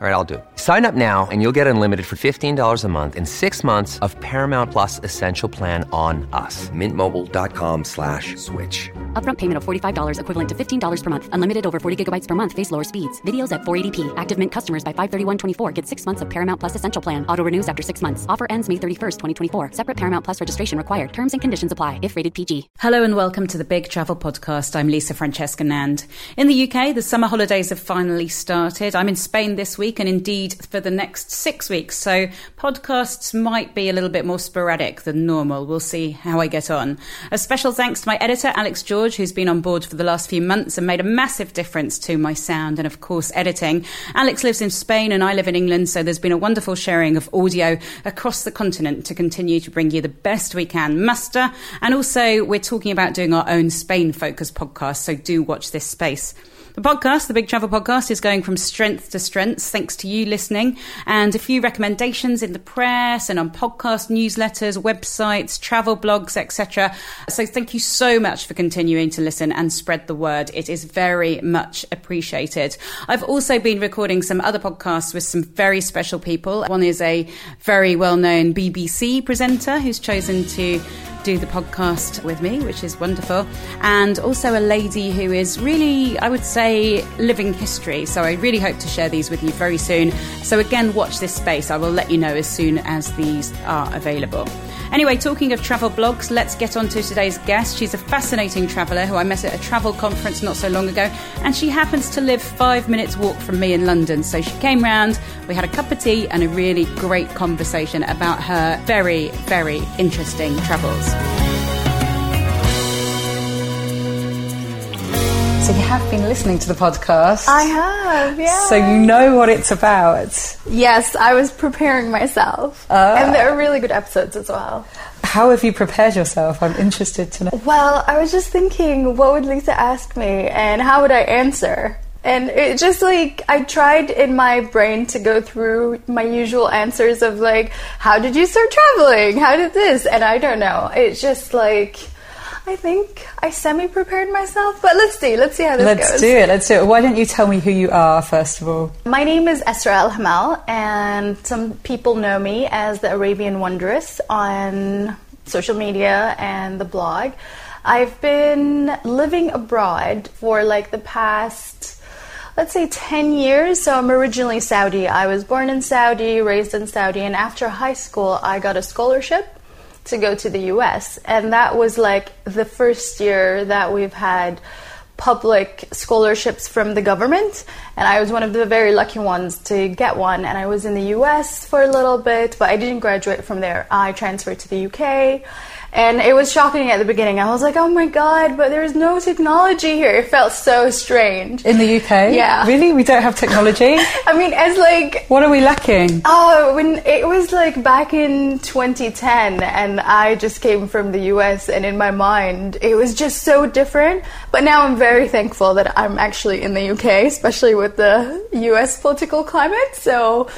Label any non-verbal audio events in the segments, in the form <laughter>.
All right, I'll do it. Sign up now and you'll get unlimited for $15 a month in six months of Paramount Plus Essential Plan on us. Mintmobile.com slash switch. Upfront payment of $45 equivalent to $15 per month. Unlimited over 40 gigabytes per month. Face lower speeds. Videos at 480p. Active Mint customers by 531.24 get six months of Paramount Plus Essential Plan. Auto renews after six months. Offer ends May 31st, 2024. Separate Paramount Plus registration required. Terms and conditions apply if rated PG. Hello and welcome to the Big Travel Podcast. I'm Lisa Francesca Nand. In the UK, the summer holidays have finally started. I'm in Spain this week and indeed for the next six weeks. So podcasts might be a little bit more sporadic than normal. We'll see how I get on. A special thanks to my editor, Alex George, who's been on board for the last few months and made a massive difference to my sound and, of course, editing. Alex lives in Spain and I live in England, so there's been a wonderful sharing of audio across the continent to continue to bring you the best we can muster. And also, we're talking about doing our own Spain focused podcast, so do watch this space. The podcast, the Big Travel Podcast, is going from strength to strength thanks to you listening and a few recommendations in the press and on podcast newsletters, websites, travel blogs, etc. So thank you so much for continuing to listen and spread the word. It is very much appreciated. I've also been recording some other podcasts with some very special people. One is a very well-known BBC presenter who's chosen to do the podcast with me, which is wonderful. And also a lady who is really, I would say, living history. So I really hope to share these with you very soon. So again, watch this space. I will let you know as soon as these are available. Anyway, talking of travel blogs, let's get on to today's guest. She's a fascinating traveller who I met at a travel conference not so long ago, and she happens to live five minutes' walk from me in London. So she came round, we had a cup of tea, and a really great conversation about her very, very interesting travels. Have been listening to the podcast. I have, yeah. So you know what it's about. Yes, I was preparing myself. Ah. And there are really good episodes as well. How have you prepared yourself? I'm interested to know. Well, I was just thinking, what would Lisa ask me and how would I answer? And it just like, I tried in my brain to go through my usual answers of like, how did you start traveling? How did this? And I don't know. It's just like, I think I semi prepared myself, but let's see. Let's see how this goes. Let's do it. Let's do it. Why don't you tell me who you are first of all? My name is Esra Alhamal, and some people know me as the Arabian Wandress on social media and the blog. I've been living abroad for like the past, let's say, 10 years. So I'm originally Saudi. I was born in Saudi, raised in Saudi, and after high school, I got a scholarship to go to the US. And that was like the first year that we've had public scholarships from the government. And I was one of the very lucky ones to get one. And I was in the US for a little bit, but I didn't graduate from there. I transferred to the UK. And it was shocking at the beginning. I was like, oh my god, but there's no technology here. It felt so strange. In the UK? Yeah. Really? We don't have technology? <laughs> I mean, as like what are we lacking? Oh, when it was like back in 2010, and I just came from the US, and in my mind, it was just so different. But now I'm very thankful that I'm actually in the UK, especially with the US political climate. So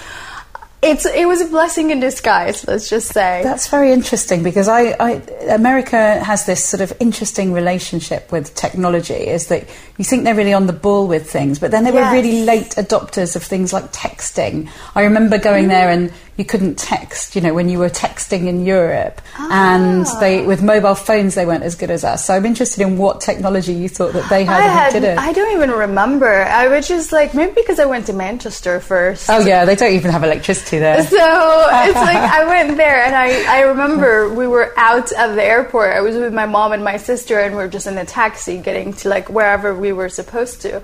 it's it was a blessing in disguise, let's just say. That's very interesting because I, I America has this sort of interesting relationship with technology. Is that you think they're really on the ball with things, but then they were really late adopters of things like texting. I remember going there and you couldn't text, you know, when you were texting in Europe, and they ah. with mobile phones they weren't as good as us. So I'm interested in what technology you thought that they had I and didn't. I don't even remember. I was just like maybe because I went to Manchester first. oh yeah, they don't even have electricity there. So it's <laughs> like I went there and I, I remember we were out of the airport. I was with my mom and my sister and we are just in a taxi getting to like wherever we were supposed to.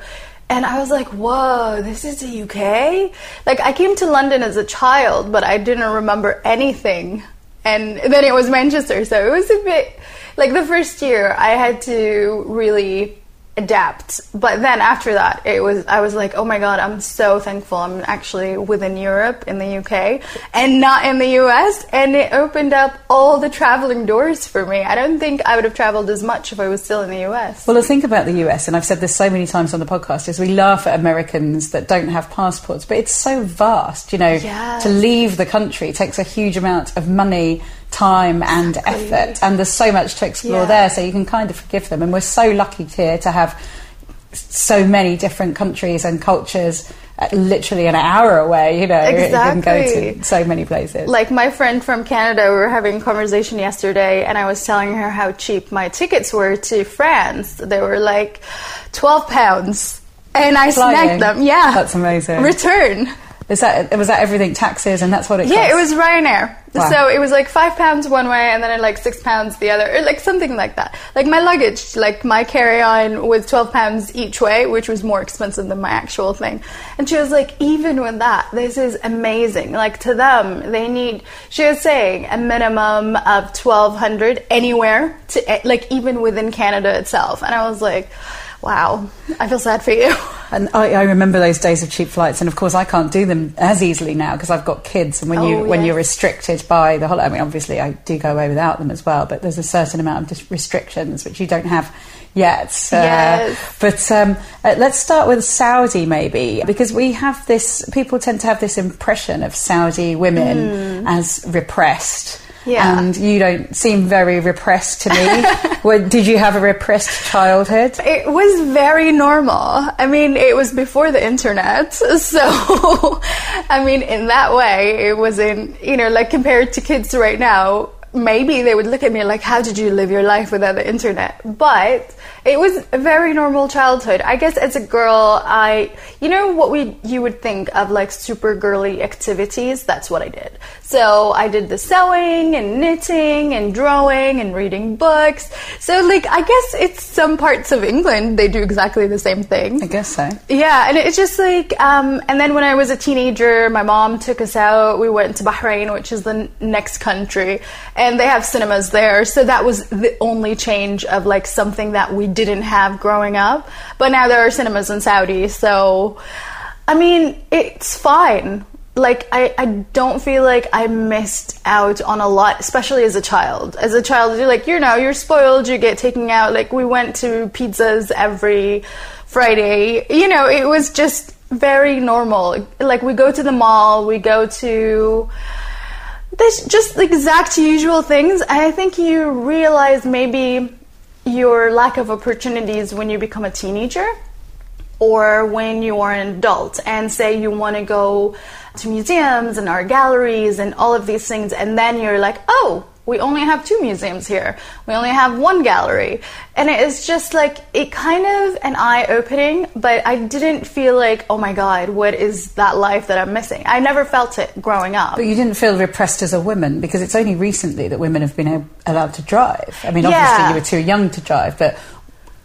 And I was like, whoa, this is the UK? Like I came to London as a child, but I didn't remember anything and then it was Manchester. So it was a bit like the first year I had to really adapt. But then after that, it was I was like, oh my god, I'm so thankful. I'm actually within Europe in the UK and not in the US, and it opened up all the traveling doors for me. I don't think I would have traveled as much if I was still in the US. Well, the thing about the US, and I've said this so many times on the podcast, is we laugh at Americans that don't have passports, but it's so vast. You know, Yes. to leave the country takes a huge amount of money. Time and effort, and there's so much to explore Yeah. there, so you can kind of forgive them. And we're so lucky here to have so many different countries and cultures uh, literally an hour away. You know, you can go to so many places. Like my friend from Canada, we were having a conversation yesterday, and I was telling her how cheap my tickets were to France. They were like twelve pounds, and I Flying? snagged them. Yeah, That's amazing. Return. Is that was that everything taxes and that's what it Yeah, it was Ryanair. Wow. So it was like five pounds one way, and then like six pounds the other, or like something like that. Like my luggage, like my carry-on was twelve pounds each way, which was more expensive than my actual thing. And she was like, even with that, this is amazing. Like to them, they need. She was saying a minimum of twelve hundred anywhere to like even within Canada itself. And I was like, wow, I feel sad for you. <laughs> And I, I remember those days of cheap flights, and of course I can't do them as easily now because I've got kids. And when you Oh, when you're restricted by the holiday, I mean, obviously I do go away without them as well, but there's a certain amount of restrictions which you don't have yet. Uh, Yes. But um, uh, let's start with Saudi, maybe, because we have this. People tend to have this impression of Saudi women as repressed. Yeah. And you don't seem very repressed to me. <laughs> did you have a repressed childhood? It was very normal. I mean, it was before the internet. <laughs> So, I mean, in that way, it wasn't, you know, like compared to kids right now, maybe they would look at me like, how did you live your life without the internet? But it was a very normal childhood. I guess as a girl, I, you know, what we, you would think of like super girly activities? That's what I did. So I did the sewing and knitting and drawing and reading books. So like, I guess it's some parts of England, they do exactly the same thing. I guess so. Yeah, and it's just like, um, and then when I was a teenager, my mom took us out. We went to Bahrain, which is the next country, and they have cinemas there. So that was the only change of like something that we didn't have growing up. But now there are cinemas in Saudi, so I mean, it's fine. Like I, I don't feel like I missed out on a lot, especially as a child. As a child, you're like, you know, you're spoiled. You get taken out. Like we went to pizzas every Friday. You know, it was just very normal. Like we go to the mall, we go to just the exact usual things. I think you realize maybe your lack of opportunities when you become a teenager or when you are an adult and say you want to go to museums and art galleries and all of these things, and then you're like, oh, we only have two museums here. We only have one gallery. And it is just like, it kind of an eye opening, but I didn't feel like, oh my God, what is that life that I'm missing? I never felt it growing up. But you didn't feel repressed as a woman because it's only recently that women have been a- allowed to drive. I mean, obviously Yeah. you were too young to drive, but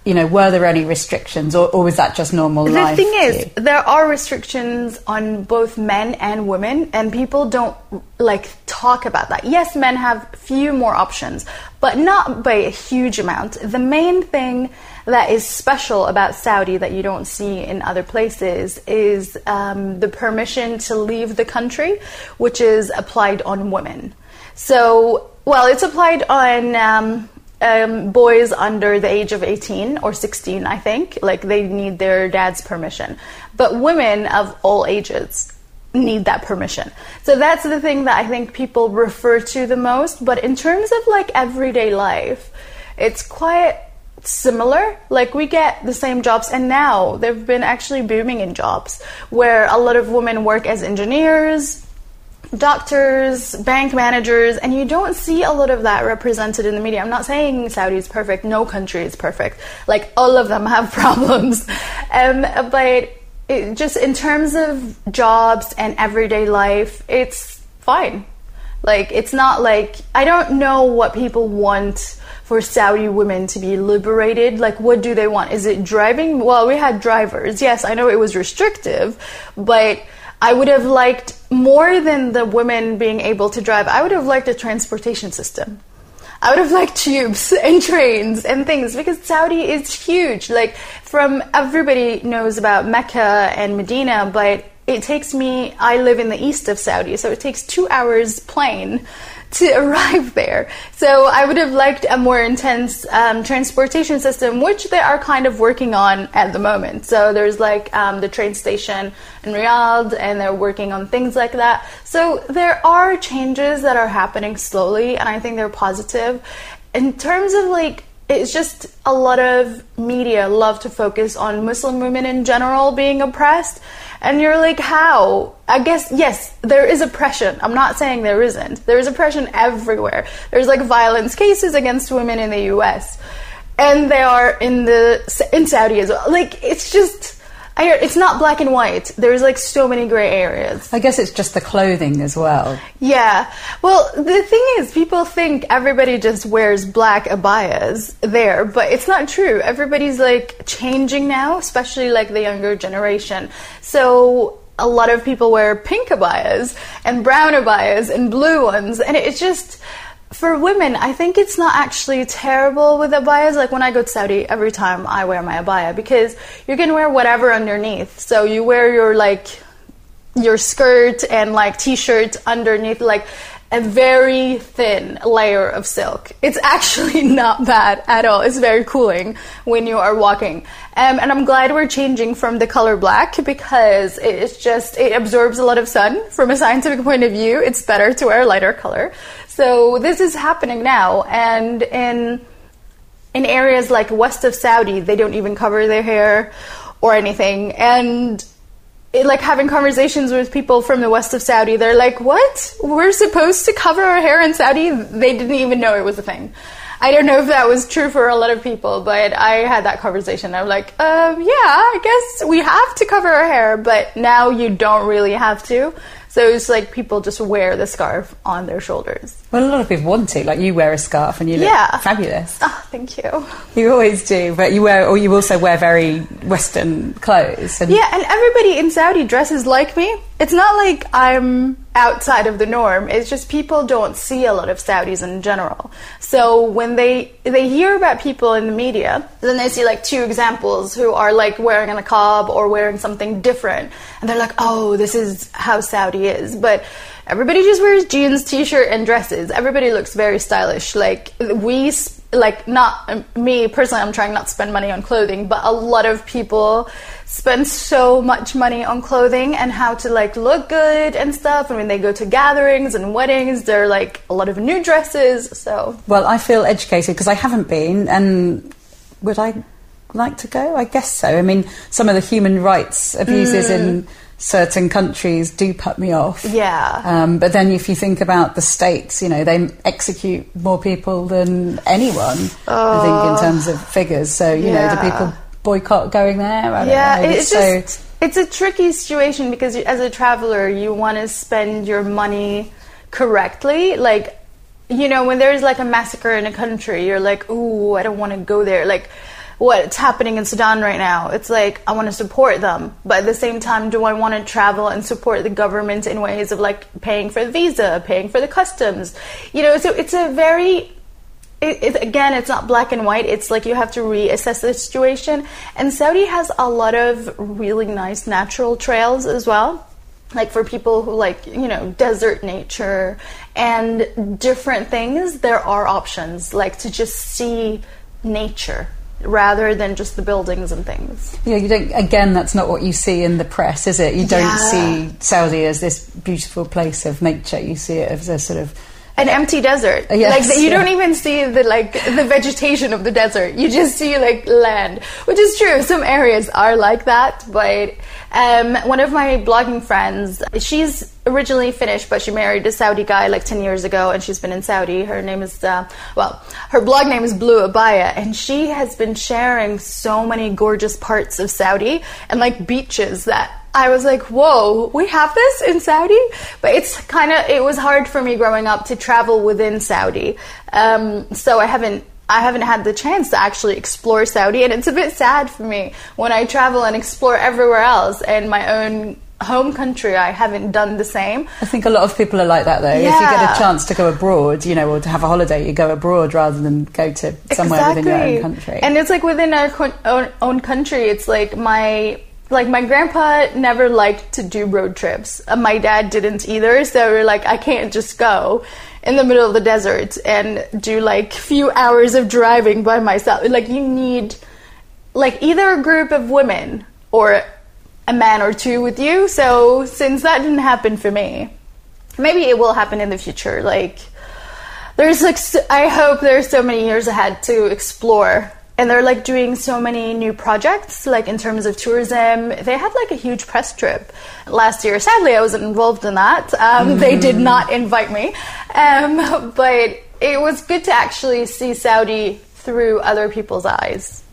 you know, were there any restrictions, or, or was that just normal The life? The thing is, there are restrictions on both men and women, and people don't like talk about that. Yes, men have few more options, but not by a huge amount. The main thing that is special about Saudi that you don't see in other places is um, the permission to leave the country, which is applied on women. So, well, it's applied on. Um, um, boys under the age of 18 or 16, I think, like they need their dad's permission. But women of all ages need that permission. So that's the thing that I think people refer to the most. But in terms of like everyday life, it's quite similar. Like we get the same jobs, and now they've been actually booming in jobs where a lot of women work as engineers, doctors, bank managers, and you don't see a lot of that represented in the media. I'm not saying Saudi is perfect, no country is perfect. Like, all of them <laughs> have problems. Um, but it, just in terms of jobs and everyday life, it's fine. Like, it's not like, I don't know what people want for Saudi women to be liberated. Like, what do they want? Is it driving? Well, we had drivers. Yes, I know it was restrictive, but I would have liked more than the women being able to drive. I would have liked a transportation system. I would have liked tubes <laughs> and trains and things because Saudi is huge. Like from everybody knows about Mecca and Medina, but it takes me. I live in the east of Saudi, so it takes two hours plane to <laughs> arrive there. So I would have liked a more intense um, transportation system, which they are kind of working on at the moment. So there's like um, the train station in Riyadh, and they're working on things like that. So there are changes that are happening slowly, and I think they're positive. In terms of like it's just a lot of media love to focus on Muslim women in general being oppressed. And you're like, how? I guess, yes, there is oppression. I'm not saying there isn't. There is oppression everywhere. There's like violence cases against women in the US. And they are in the in Saudi as well. Like it's just I, it's not black and white. There's like so many gray areas. I guess it's just the clothing as well. Yeah. Well, the thing is, people think everybody just wears black abayas there, but it's not true. Everybody's like changing now, especially like the younger generation. So a lot of people wear pink abayas and brown abayas and blue ones, and it's just for women, I think it's not actually terrible with abayas. Like when I go to Saudi, every time I wear my abaya because you can wear whatever underneath. So you wear your like your skirt and like t-shirt underneath like a very thin layer of silk. It's <laughs> actually not bad at all. It's very cooling when you are walking. Um, and I'm glad we're changing from the color black because it's just, it absorbs a lot of sun. From a scientific point of view, it's better to wear a lighter color. So this is happening now, and in in areas like west of Saudi, they don't even cover their hair or anything, and it, like having conversations with people from the west of Saudi, they're like, "What? We're supposed to cover our hair in Saudi?" They didn't even know it was a thing. I don't know if that was true for a lot of people, but I had that conversation. I'm like, um, yeah, I guess we have to cover our hair, but now you don't really have to. So it's like people just wear the scarf on their shoulders. Well, a lot of people want to. Like you wear a scarf and you look yeah. fabulous. Oh, thank you. You always do, but you wear, or you also wear very Western clothes. And yeah, and everybody in Saudi dresses like me. It's not like I'm outside of the norm. It's just people don't see a lot of Saudis in general. So when they they hear about people in the media, then they see like two examples who are like wearing a niqab or wearing something different, and they're like, "Oh, this is how Saudi is." But everybody just wears jeans, t-shirt, and dresses. Everybody looks very stylish. Like we, like not um, me personally. I'm trying not to spend money on clothing, but a lot of people spend so much money on clothing and how to like look good and stuff. And when they go to gatherings and weddings, they're like a lot of new dresses. So well, I feel educated because I haven't been, and would I like to go? I guess so. I mean, some of the human rights abuses mm. in certain countries do put me off. Yeah. Um, but then if you think about the states, you know, they execute more people than anyone, oh. I think, in terms of figures. So, you yeah. know, do people boycott going there? yeah, it's, so, just, it's a tricky situation because as a traveler, you want to spend your money correctly. Like, you know, when there's like a massacre in a country, you're like, ooh, I don't want to go there. Like, what's happening in Sudan right now. It's like I want to support them, but at the same time, do I want to travel and support the government in ways of like paying for the visa, paying for the customs? You know, so it's a very it, it, again, it's not black and white. It's like you have to reassess the situation. And Saudi has a lot of really nice natural trails as well. Like for people who like, you know, desert nature and different things, there are options like to just see nature rather than just the buildings and things. Yeah, you don't. Again, that's not what you see in the press, is it? You don't yeah. see Saudi as this beautiful place of nature. You see it as a sort of an empty desert. Yes, like you yeah. don't even see the like the vegetation of the desert. You just see like land, which is true. Some areas are like that, but um, one of my blogging friends, she's originally Finnish, but she married a Saudi guy like ten years ago, and she's been in Saudi. Her name is uh, well, her blog name is Blue Abaya, and she has been sharing so many gorgeous parts of Saudi and like beaches that I was like, whoa, we have this in Saudi? But it's kind of, it was hard for me growing up to travel within Saudi. Um, so I haven't, I haven't had the chance to actually explore Saudi. And it's a bit sad for me when I travel and explore everywhere else and my own home country, I haven't done the same. I think a lot of people are like that though. Yeah. If you get a chance to go abroad, you know, or to have a holiday, you go abroad rather than go to somewhere within your own country. And it's like within our co- own, own country, it's like my like my grandpa never liked to do road trips. Uh, my dad didn't either, so we're like I can't just go in the middle of the desert and do like few hours of driving by myself. Like you need like either a group of women or a man or two with you. So since that didn't happen for me, maybe it will happen in the future. Like there's like I hope there's so many years ahead to explore. And they're like doing so many new projects, like in terms of tourism. They had like a huge press trip last year. Sadly, I wasn't involved in that. Um, They did not invite me. Um, <laughs> but it was good to actually see Saudi through other people's eyes.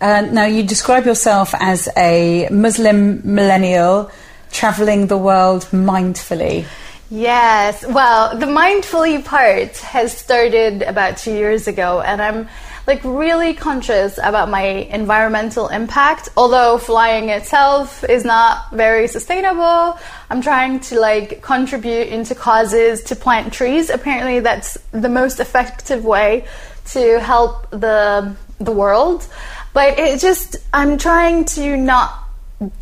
Uh, now, you describe yourself as a Muslim millennial traveling the world mindfully. Yes. Well, the mindfully part has started about two years ago, and I'm like really conscious about my environmental impact. Although flying itself is not very sustainable, I'm trying to like contribute into causes to plant trees. Apparently, that's the most effective way to help the the world. But it just I'm trying to not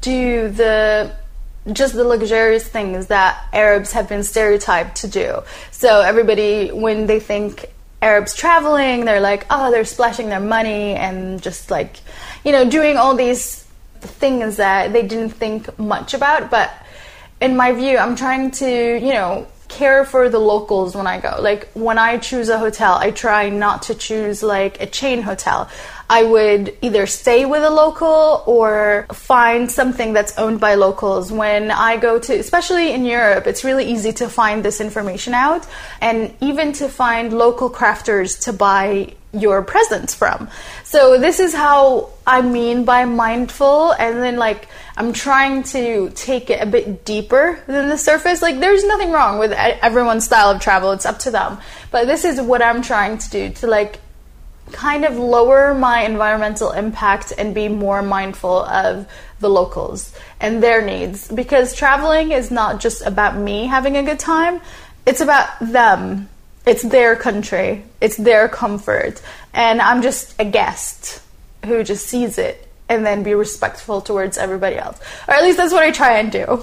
do the just the luxurious things that Arabs have been stereotyped to do. So everybody, when they think Arabs traveling, they're like, oh, they're splashing their money and just like, you know, doing all these things that they didn't think much about. But in my view, I'm trying to, you know, care for the locals when I go. Like when I choose a hotel, I try not to choose like a chain hotel. I would either stay with a local or find something that's owned by locals. When I go to, especially in Europe, it's really easy to find this information out and even to find local crafters to buy your presents from. So this is how I mean by mindful and then like I'm trying to take it a bit deeper than the surface. Like there's nothing wrong with everyone's style of travel. It's up to them. But this is what I'm trying to do to like kind of lower my environmental impact and be more mindful of the locals and their needs. Because traveling is not just about me having a good time it's about them. It's their country. It's their comfort. And i'm just a guest who just sees it and then be respectful towards everybody else. Or at least that's what i try and do.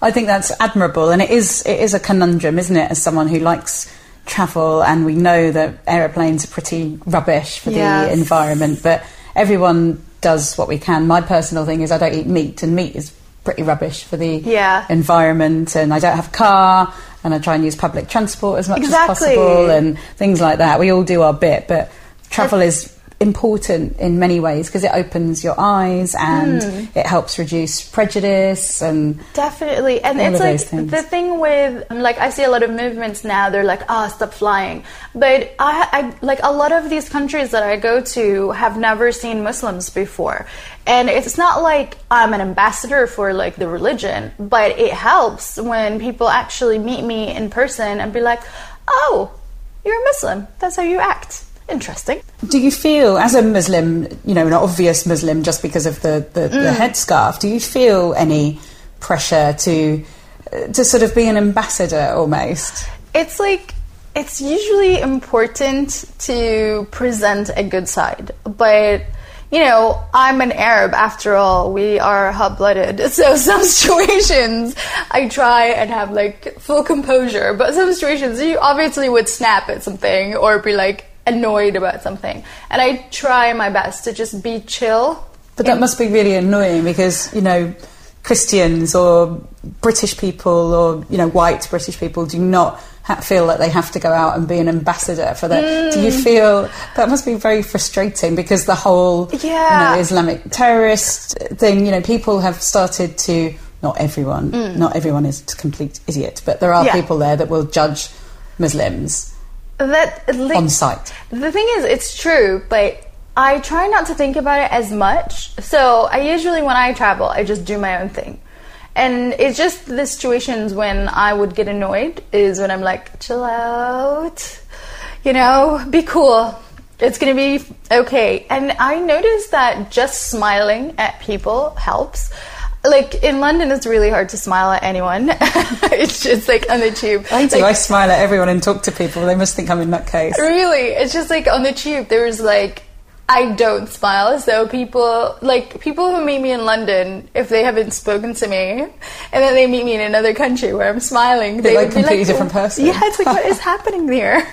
I think that's admirable, and it is it is a conundrum, isn't it? As someone who likes travel, and we know that aeroplanes are pretty rubbish for Yes. the environment, but everyone does what we can. My personal thing is I don't eat meat, and meat is pretty rubbish for the Yeah. environment. And I don't have a car, and I try and use public transport as much Exactly. as possible, and things like that. We all do our bit, but travel is important in many ways because it opens your eyes and Hmm. it helps reduce prejudice and Definitely, and it's like the thing with like I see a lot of movements now. They're like, "Ah, stop flying," but I, I like a lot of these countries that I go to have never seen Muslims before, and it's not like I'm an ambassador for like the religion, but it helps when people actually meet me in person and be like, "Oh, you're a Muslim. That's how you act." Interesting. Do you feel, as a Muslim, you know, an obvious Muslim just because of the, the, the headscarf, do you feel any pressure to uh, to sort of be an ambassador almost? It's like it's usually important to present a good side, but you know, I'm an Arab after all. We are hot blooded. <laughs> So some <laughs> situations I try and have like full composure, but some situations you obviously would snap at something or be like annoyed about something. And I try my best to just be chill. But that must be really annoying because, you know, Christians or British people or, you know, white British people do not feel that they have to go out and be an ambassador for that. Do you mm. feel that must be very frustrating because the whole, Yeah. you know, Islamic terrorist thing, you know, people have started to, not everyone, mm. not everyone is a complete idiot, but there are Yeah. people there that will judge Muslims That like, on site. The thing is, it's true, but I try not to think about it as much. So I usually, when I travel, I just do my own thing. And it's just the situations when I would get annoyed is when I'm like, chill out, you know, be cool. It's gonna be okay. And I noticed that just smiling at people helps. Like in London, it's really hard to smile at anyone. <laughs> it's just like on the tube. I do. Like, I smile at everyone and talk to people. They must think I'm in that case. Really, it's just like on the tube. There's like I don't smile, so people like people who meet me in London, if they haven't spoken to me, and then they meet me in another country where I'm smiling, They're they like would be completely different person. <laughs> Yeah, it's like what is happening here?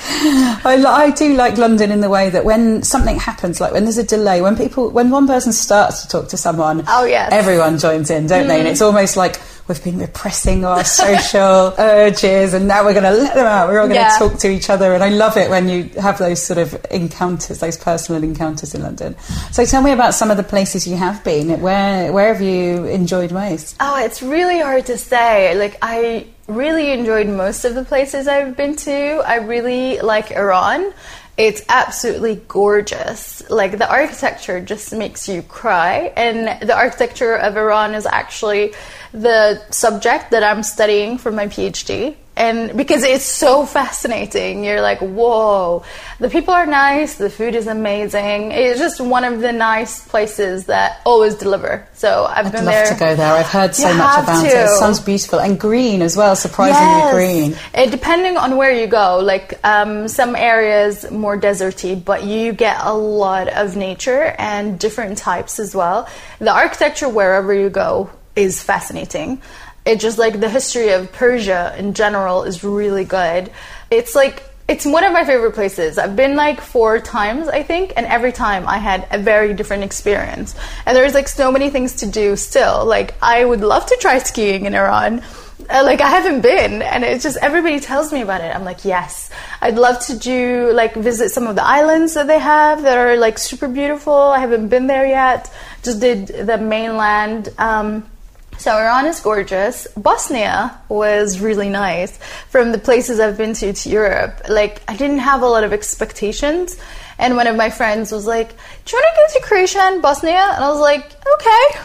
I, I do like London in the way that when something happens, like when there's a delay, when people, when one person starts to talk to someone, Oh, yes. everyone joins in, don't they? And it's almost like we've been repressing our <laughs> social urges, and now we're going to let them out. We're all going to Yeah. talk to each other, and I love it when you have those sort of encounters, those personal encounters in London. So tell me about some of the places you have been. Where where have you enjoyed most? Oh, it's really hard to say. Like, I really enjoyed most of the places I've been to. I really like Iran. It's absolutely gorgeous. Like, the architecture just makes you cry. And the architecture of Iran is actually the subject that I'm studying for my PhD. And because it's so fascinating, you're like, whoa, the people are nice, the food is amazing. It's just one of the nice places that always deliver. So I've I'd been love there. to go there. I've heard so You much about it. It sounds beautiful and green as well. Surprisingly Yes. green. It, depending on where you go, like um, some areas more deserty, but you get a lot of nature and different types as well. The architecture wherever you go is fascinating. It just like the history of Persia in general is really good. It's like it's one of my favorite places. I've been like four times, I think, and every time I had a very different experience. And there's like so many things to do still. Like I would love to try skiing in Iran. Uh, like I haven't been, and it's just everybody tells me about it. I'm like, yes, I'd love to do like visit some of the islands that they have that are like super beautiful. I haven't been there yet. Just did the mainland. Um, so Iran is gorgeous. Bosnia was really nice. From the places I've been to to Europe, like I didn't have a lot of expectations. And one of my friends was like, "Do you want to go to Croatia and Bosnia?" And I was like, "Okay."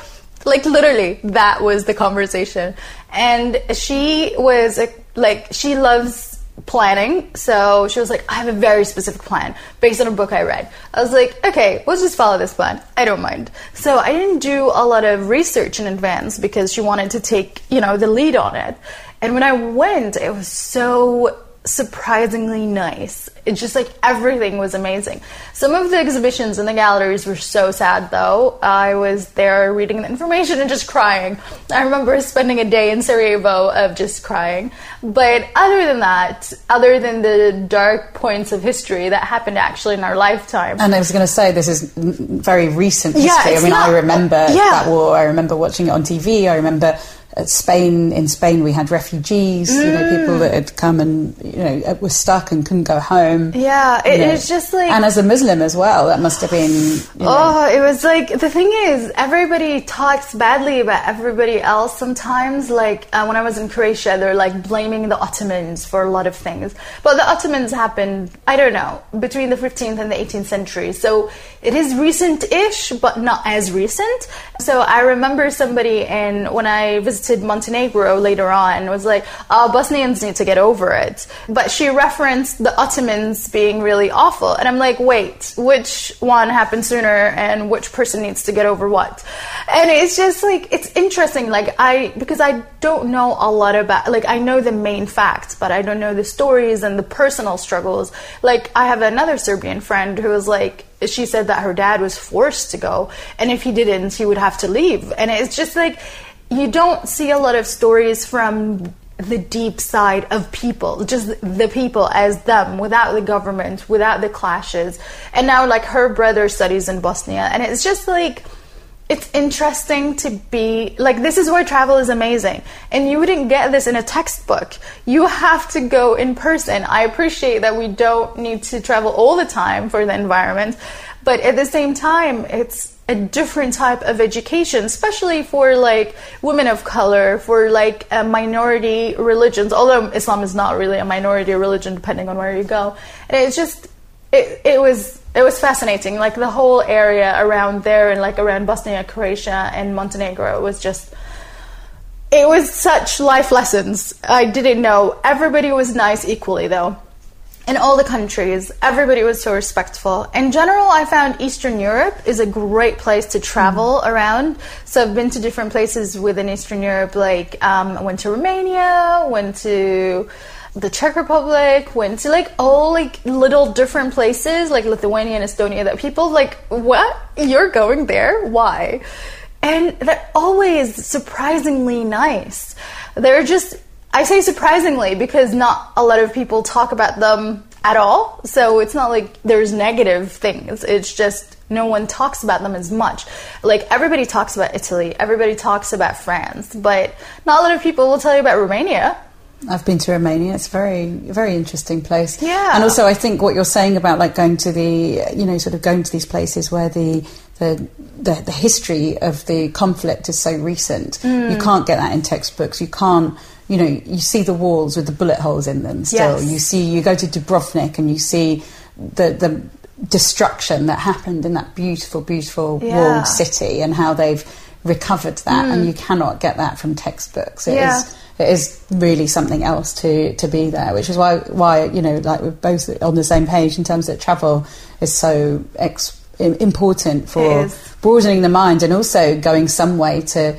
Like literally, that was the conversation. And she was like, she loves planning. So she was like, I have a very specific plan based on a book I read. I was like, okay, let's just follow this plan. I don't mind. So I didn't do a lot of research in advance because she wanted to take, you know, the lead on it. And when I went, it was so surprisingly nice. It's just like everything was amazing. Some of the exhibitions in the galleries were so sad though. I was there reading the information and just crying. I remember spending a day in Sarajevo of just crying. But other than that, other than the dark points of history that happened actually in our lifetime, And I was going to say, this is very recent history. Yeah. I mean, I not- remember yeah. that war. I remember watching it on TV. I remember uh, Spain. In Spain, we had refugees. You know, people that had come and you know were stuck and couldn't go home. yeah, it, You know. it's just like and as a Muslim as well, that must have been. You know, Oh, it was like the thing is, everybody talks badly about everybody else. Sometimes, like uh, when I was in Croatia, they're like blaming the Ottomans for a lot of things. But the Ottomans happened, I don't know, between the 15th and the 18th century. So it is recent-ish, but not as recent. So I remember somebody in when I visited Montenegro later on was like, "Oh, Bosnians need to get over it." But she referenced the Ottomans being really awful, and I'm like, "Wait, which one happened sooner, and which person needs to get over what?" And it's just like it's interesting, like I because I don't know a lot about like I know the main facts, but I don't know the stories and the personal struggles. Like I have another Serbian friend who was like she said that her dad was forced to go and if he didn't he would have to leave and it's just like you don't see a lot of stories from the deep side of people just the people as them without the government without the clashes. And now like her brother studies in bosnia and it's just like it's interesting to be like this is where travel is amazing. And you wouldn't get this in a textbook. You have to go in person. I appreciate that we don't need to travel all the time for the environment but at the same time it's a different type of education especially for like women of color for like uh, minority religions although islam is not really a minority religion depending on where you go and it's just it, it was it was fascinating. Like the whole area around there and like around Bosnia, Croatia, and Montenegro was just. It was such life lessons. I didn't know. Everybody was nice equally though. In all the countries, everybody was so respectful. In general, I found Eastern Europe is a great place to travel mm. around. So I've been to different places within Eastern Europe, like um, I went to Romania, went to the Czech Republic, went to like all like little different places, like Lithuania and Estonia. That people like, what? You're going there? Why? And they're always surprisingly nice. They're just I say surprisingly because not a lot of people talk about them at all. So it's not like there's negative things. It's just no one talks about them as much. Like everybody talks about Italy, everybody talks about France, but not a lot of people will tell you about Romania. I've been to Romania. It's a very, very interesting place. Yeah. And also, I think what you're saying about like going to the, you know, sort of going to these places where the the the, the history of the conflict is so recent. Mm. You can't get that in textbooks. You can't you know, you see the walls with the bullet holes in them still. Yes. You see, you go to Dubrovnik and you see the, the destruction that happened in that beautiful, beautiful yeah. walled city and how they've recovered that. Mm. And you cannot get that from textbooks. It yeah. is, it is really something else to, to be there, which is why, why, you know, like we're both on the same page in terms that travel is so ex- important for broadening the mind and also going some way to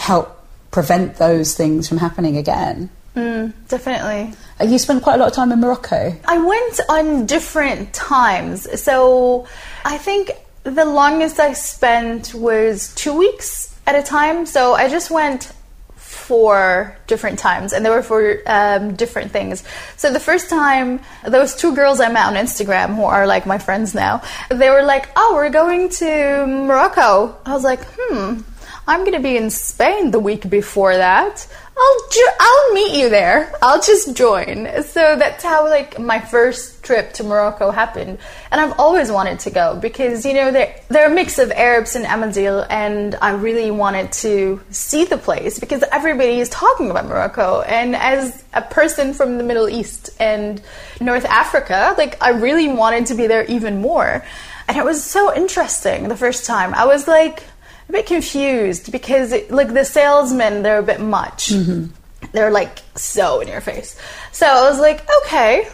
help prevent those things from happening again. Mm, definitely. Uh, you spent quite a lot of time in Morocco. I went on different times. So I think the longest I spent was two weeks at a time. So I just went four different times and they were for um, different things. So the first time, those two girls I met on Instagram who are like my friends now, they were like, oh, we're going to Morocco. I was like, hmm, I'm going to be in Spain the week before that. I'll ju- I'll meet you there. I'll just join. So that's how like my first trip to Morocco happened, and I've always wanted to go because you know they're they're a mix of Arabs and Amazigh, and I really wanted to see the place because everybody is talking about Morocco, and as a person from the Middle East and North Africa, like I really wanted to be there even more, and it was so interesting the first time. I was like a bit confused because it, like the salesmen they're a bit much. Mm-hmm. they're like so in your face. So i was like okay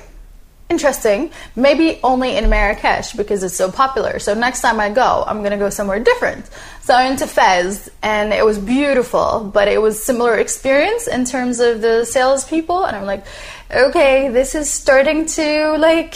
interesting. Maybe only in marrakesh because it's so popular. So next time i go i'm gonna go somewhere different. So i went to fez and it was beautiful but it was similar experience in terms of the salespeople. And i'm like okay this is starting to like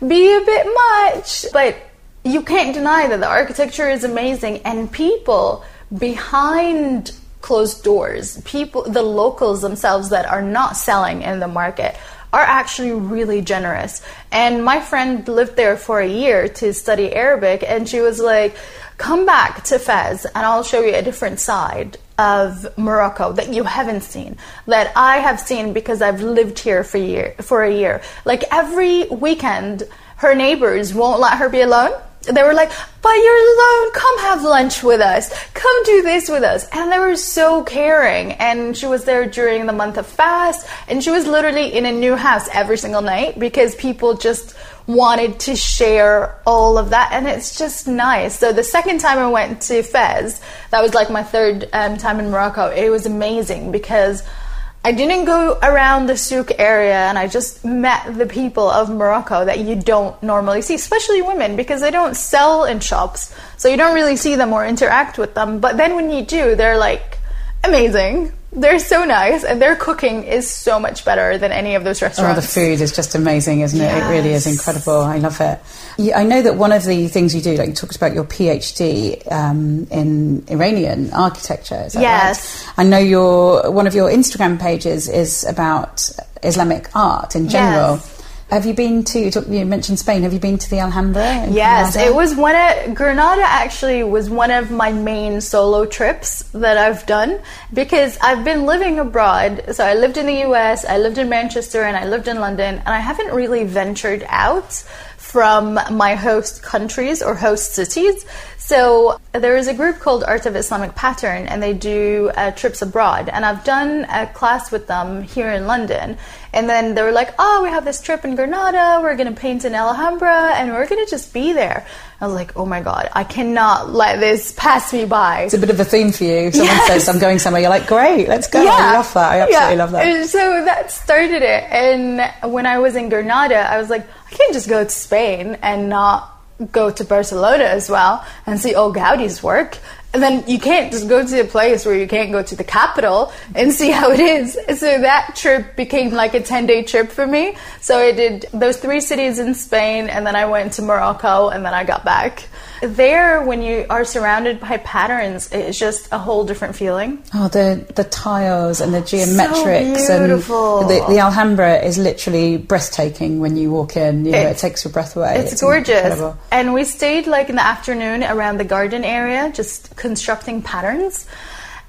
be a bit much. But you can't deny that the architecture is amazing and people behind closed doors, people, the locals themselves that are not selling in the market are actually really generous. And my friend lived there for a year to study Arabic, and she was like, Come back to Fez, and I'll show you a different side of Morocco that you haven't seen, that I have seen because I've lived here for, year, for a year. Like every weekend, her neighbors won't let her be alone they were like, but you're alone. Come have lunch with us. Come do this with us. And they were so caring. And she was there during the month of fast. And she was literally in a new house every single night because people just wanted to share all of that. And it's just nice. So the second time I went to Fez, that was like my third um, time in Morocco. It was amazing because I didn't go around the souk area and I just met the people of Morocco that you don't normally see, especially women, because they don't sell in shops. So you don't really see them or interact with them. But then when you do, they're like amazing. They're so nice, and their cooking is so much better than any of those restaurants. Oh, the food is just amazing, isn't yes. it? It really is incredible. I love it. I know that one of the things you do, like you talked about your PhD um, in Iranian architecture. yes. Right? I know your one of your Instagram pages is about Islamic art in general. Yes. Have you been to? You mentioned Spain. Have you been to the Alhambra? Yes, Granada? it was one of Granada. Actually, was one of my main solo trips that I've done because I've been living abroad. So I lived in the U.S., I lived in Manchester, and I lived in London, and I haven't really ventured out from my host countries or host cities. So there is a group called Art of Islamic Pattern, and they do uh, trips abroad. And I've done a class with them here in London. And then they were like, "Oh, we have this trip in Granada. We're going to paint in Alhambra, and we're going to just be there." I was like, "Oh my god, I cannot let this pass me by." It's a bit of a theme for you. Someone Yes. says, "I'm going somewhere." You're like, "Great, let's go." I love that. I absolutely Yeah. love that. And so that started it. And when I was in Granada, I was like, I can't just go to Spain and not go to Barcelona as well and see old Gaudi's work. And then you can't just go to a place where you can't go to the capital and see how it is. So that trip became like a 10 day trip for me. So I did those three cities in Spain and then I went to Morocco and then I got back. There, when you are surrounded by patterns, it's just a whole different feeling. Oh, the the tiles and the geometrics beautiful. and the, the Alhambra is literally breathtaking when you walk in. You know, It- it takes your breath away. It's, gorgeous. incredible. And we stayed like in the afternoon around the garden area, just constructing patterns.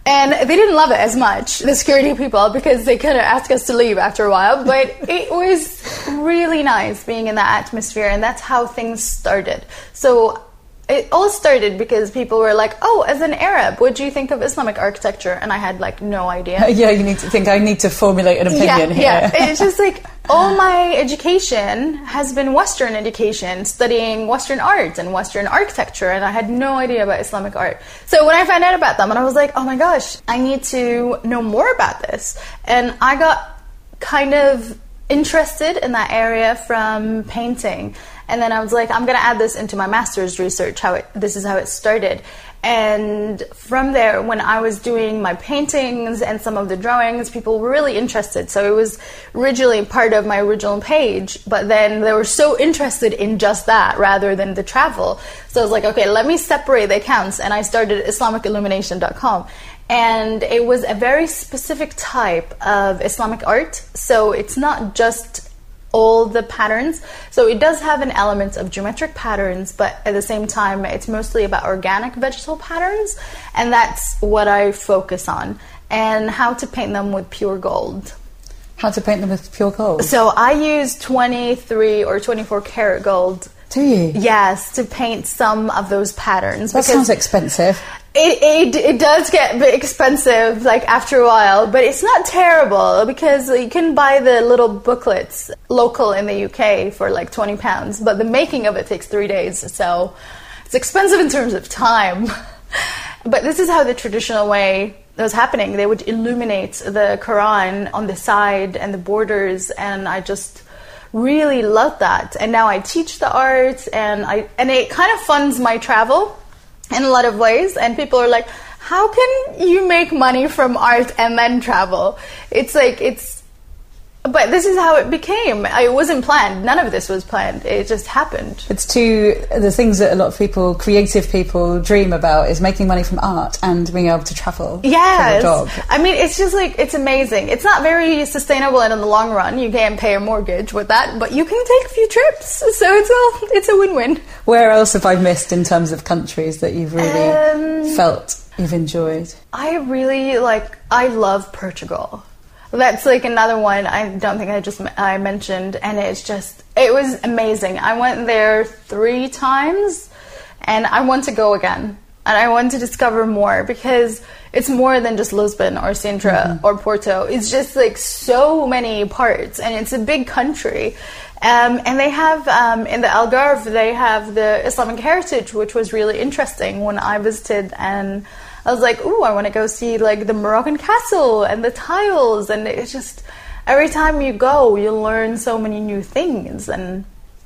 And they didn't love it as much, the security people, because they kind of asked us to leave after a while. But <laughs> it was really nice being in that atmosphere, and that's how things started. So it all started because people were like, "Oh, as an Arab, what do you think of Islamic architecture?" And I had like no idea. <laughs> Yeah, you need to think. I need to formulate an opinion yeah, here. Yeah, it's just like <laughs> all my education has been Western education, studying Western art and Western architecture, and I had no idea about Islamic art. So when I found out about them, and I was like, oh my gosh, I need to know more about this, and I got kind of interested in that area from painting. And then I was like, I'm going to add this into my master's research. How it, this is how it started. And from there, when I was doing my paintings and some of the drawings, people were really interested. So it was originally part of my original page, but then they were so interested in just that rather than the travel. So I was like, okay, let me separate the accounts. And I started IslamicIllumination.com. And it was a very specific type of Islamic art. So it's not just all the patterns. So it does have an element of geometric patterns, but at the same time, it's mostly about organic vegetal patterns, and that's what I focus on, and how to paint them with pure gold. How to paint them with pure gold? So I use 23 or 24 karat gold. Do you? Yes, to paint some of those patterns. That sounds expensive. It, it, it does get a bit expensive like after a while but it's not terrible because you can buy the little booklets local in the uk for like 20 pounds but the making of it takes three days so it's expensive in terms of time. <laughs> But this is how the traditional way was happening. They would illuminate the quran on the side and the borders and i just really love that. And now i teach the art and i and it kind of funds my travel in a lot of ways and people are like how can you make money from art and then travel? It's like it's but this is how it became it wasn't planned none of this was planned it just happened It's two the things that a lot of people, creative people, dream about is making money from art and being able to travel. yes For your job. i mean it's just like it's amazing it's not very sustainable and in the long run you can't pay a mortgage with that but you can take a few trips so it's all it's a win-win Where else have I missed in terms of countries that you've really Um, felt you've enjoyed? I really like. I love Portugal. That's like another one. I don't think I just I mentioned, and it's just it was amazing. I went there three times, and I want to go again, and I want to discover more because it's more than just Lisbon or Sintra or Porto. It's just like so many parts, and it's a big country. Um, and they have um, in the Algarve, they have the Islamic heritage, which was really interesting when I visited and. I was like, ooh, I want to go see like the Moroccan castle and the tiles, and it's just every time you go, you learn so many new things, and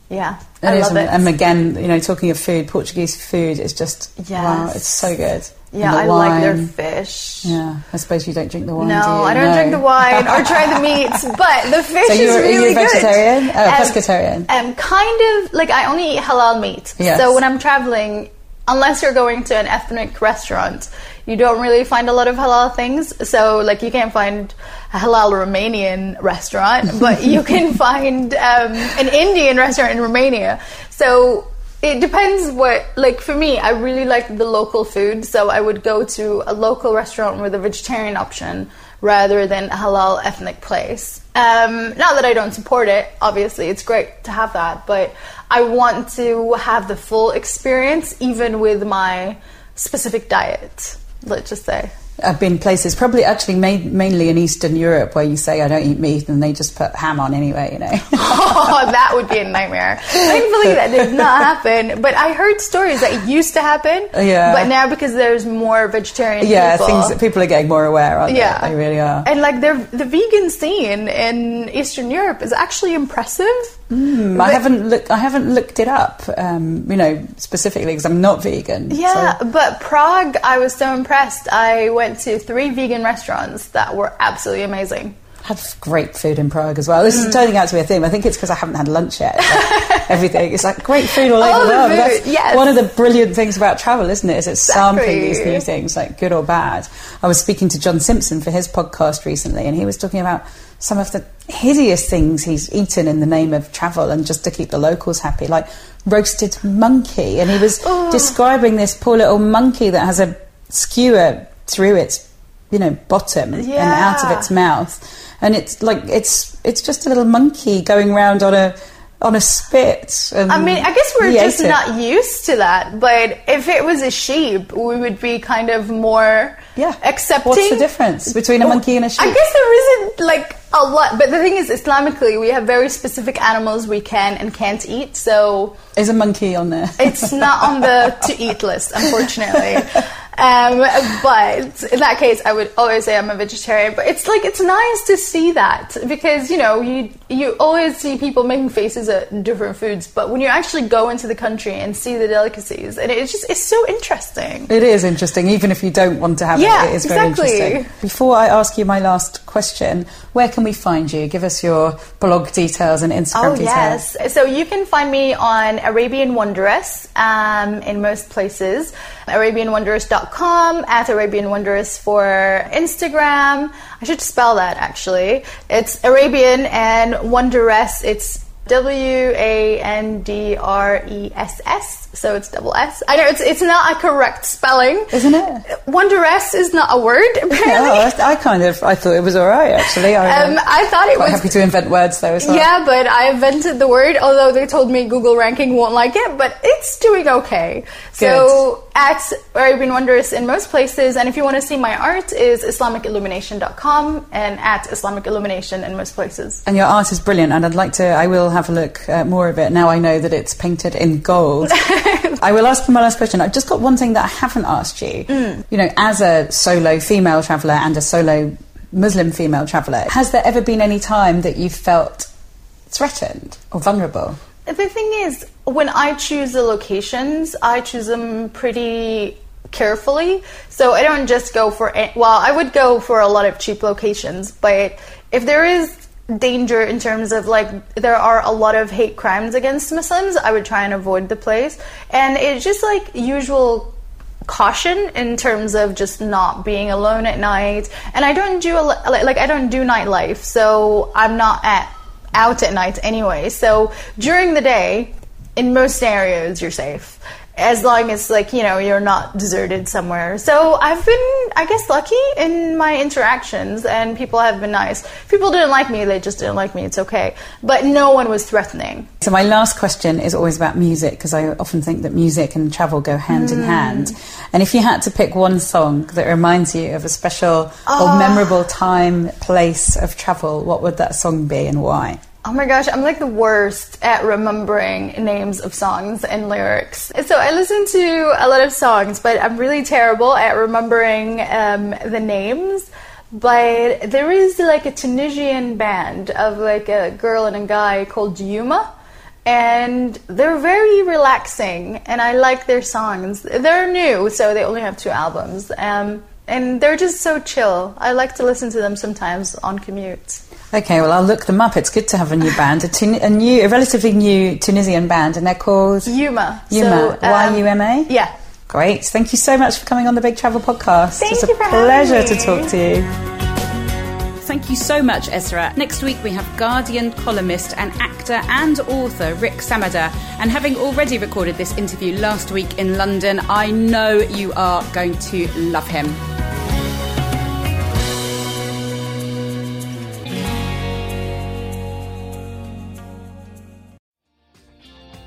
yeah, I It is, love and, it. and again, you know, talking of food, Portuguese food is just wow, it's so good. yeah, I the like their fish. Yeah, I suppose you don't drink the wine. No, do? I don't No. drink the wine or try the <laughs> meats, but the fish So is are you really a vegetarian? good. Oh, Um, pescatarian. Um, kind of like I only eat halal meat. Yes. So when I'm traveling, unless you're going to an ethnic restaurant, you don't really find a lot of halal things. So like you can't find a halal Romanian restaurant, <laughs> but you can find um, an Indian restaurant in Romania. So it depends what like for me i really like the local food so i would go to a local restaurant with a vegetarian option rather than a halal ethnic place. Um, not that I don't support it, obviously, it's great to have that, but I want to have the full experience even with my specific diet, let's just say. I've been places, probably actually made, mainly in Eastern Europe, where you say I don't eat meat and they just put ham on anyway, you know. <laughs> oh, that would be a nightmare. Thankfully, that did not happen. But I heard stories that used to happen. Yeah. But now, because there's more vegetarian yeah, people, things that people are getting more aware, aren't Yeah. they? They really are. and like the vegan scene in Eastern Europe is actually impressive. Mm, I haven't look, I haven't looked it up, um, you know, specifically because I'm not vegan. Yeah, so- but Prague, I was so impressed. I went to three vegan restaurants that were absolutely amazing. had great food in Prague as well. This Mm. is turning out to be a theme. I think it's because I haven't had lunch yet. <laughs> Everything. It's like great food all over the the world. That's yes. one of the brilliant things about travel, isn't it? Is it's sampling these new things, like good or bad. I was speaking to John Simpson for his podcast recently, and he was talking about some of the hideous things he's eaten in the name of travel and just to keep the locals happy, like roasted monkey. And he was Oh. describing this poor little monkey that has a skewer through its, you know, bottom and out of its mouth, and it's like it's it's just a little monkey going around on a on a spit. And I mean, I guess we're just it. not used to that. But if it was a sheep, we would be kind of more Yeah. accepting. What's the difference between a monkey and a sheep? I guess there isn't like a lot. But the thing is, Islamically, we have very specific animals we can and can't eat. So Is a monkey on there? it's not on the <laughs> to eat list, unfortunately. Um, but in that case, I would always say I'm a vegetarian. But it's like it's nice to see that because you know you you always see people making faces at different foods, but when you actually go into the country and see the delicacies, and it's just it's so interesting. It is interesting, even if you don't want to have Yeah, it. It is very exactly. interesting. Before I ask you my last question, where can we find you? Give us your blog details and Instagram Oh details. yes. So you can find me on Arabian Wandress um, in most places. ArabianWandress.com at Arabian Wandress for Instagram. I should spell that actually. It's Arabian and Wandress. It's W A N D R E S S. So it's double S. I know it's it's not a correct spelling, Isn't it? Wandress is not a word. Apparently. Oh, I, I kind of I thought it was all right actually. I, Um, I thought it quite was happy to invent words though well. Yeah, but I invented the word, although they told me Google ranking won't like it, but it's doing okay. So at Arabian Wandress in most places, and if you want to see my art, is IslamicIllumination.com and at Islamic Illumination in most places. And your art is brilliant, and I'd like to. I will have a look uh, more of it now. I know that it's painted in gold. <laughs> <laughs> I will ask you my last question. I've just got one thing that I haven't asked you. Mm. You know, as a solo female traveller and a solo Muslim female traveller, has there ever been any time that you felt threatened or vulnerable? The thing is, when I choose the locations, I choose them pretty carefully. So I don't just go for, well, I would go for a lot of cheap locations, but if there is danger in terms of like there are a lot of hate crimes against Muslims, I would try and avoid the place. And it's just like usual caution in terms of just not being alone at night. And I don't do a, like I don't do nightlife, so I'm not at out at night anyway. So during the day, in most scenarios, you're safe. As long as like you know you're not deserted somewhere. So I've been, I guess, lucky in my interactions, and people have been nice. If people didn't like me, they just didn't like me. It's okay. But no one was threatening. So my last question is always about music because I often think that music and travel go hand in hmm. hand. And if you had to pick one song that reminds you of a special or ah. memorable time, place of travel, what would that song be and why? Oh my gosh, I'm like the worst at remembering names of songs and lyrics. So I listen to a lot of songs, but I'm really terrible at remembering um, the names. But there is like a Tunisian band of like a girl and a guy called Yuma. And they're very relaxing, and I like their songs. They're new, so they only have two albums. Um, and they're just so chill. I like to listen to them sometimes on commutes. Okay, well, I'll look them up. It's good to have a new band, a, Tun- a new, a relatively new Tunisian band, and they're called Yuma. Yuma. So, um, Y-U-M-A? Yeah. Great. Thank you so much for coming on the Big Travel Podcast. Thank it's a you for having pleasure to talk to you. Thank you so much, Esra. Next week we have Guardian columnist and actor and author Rick Samada. And having already recorded this interview last week in London, I know you are going to love him.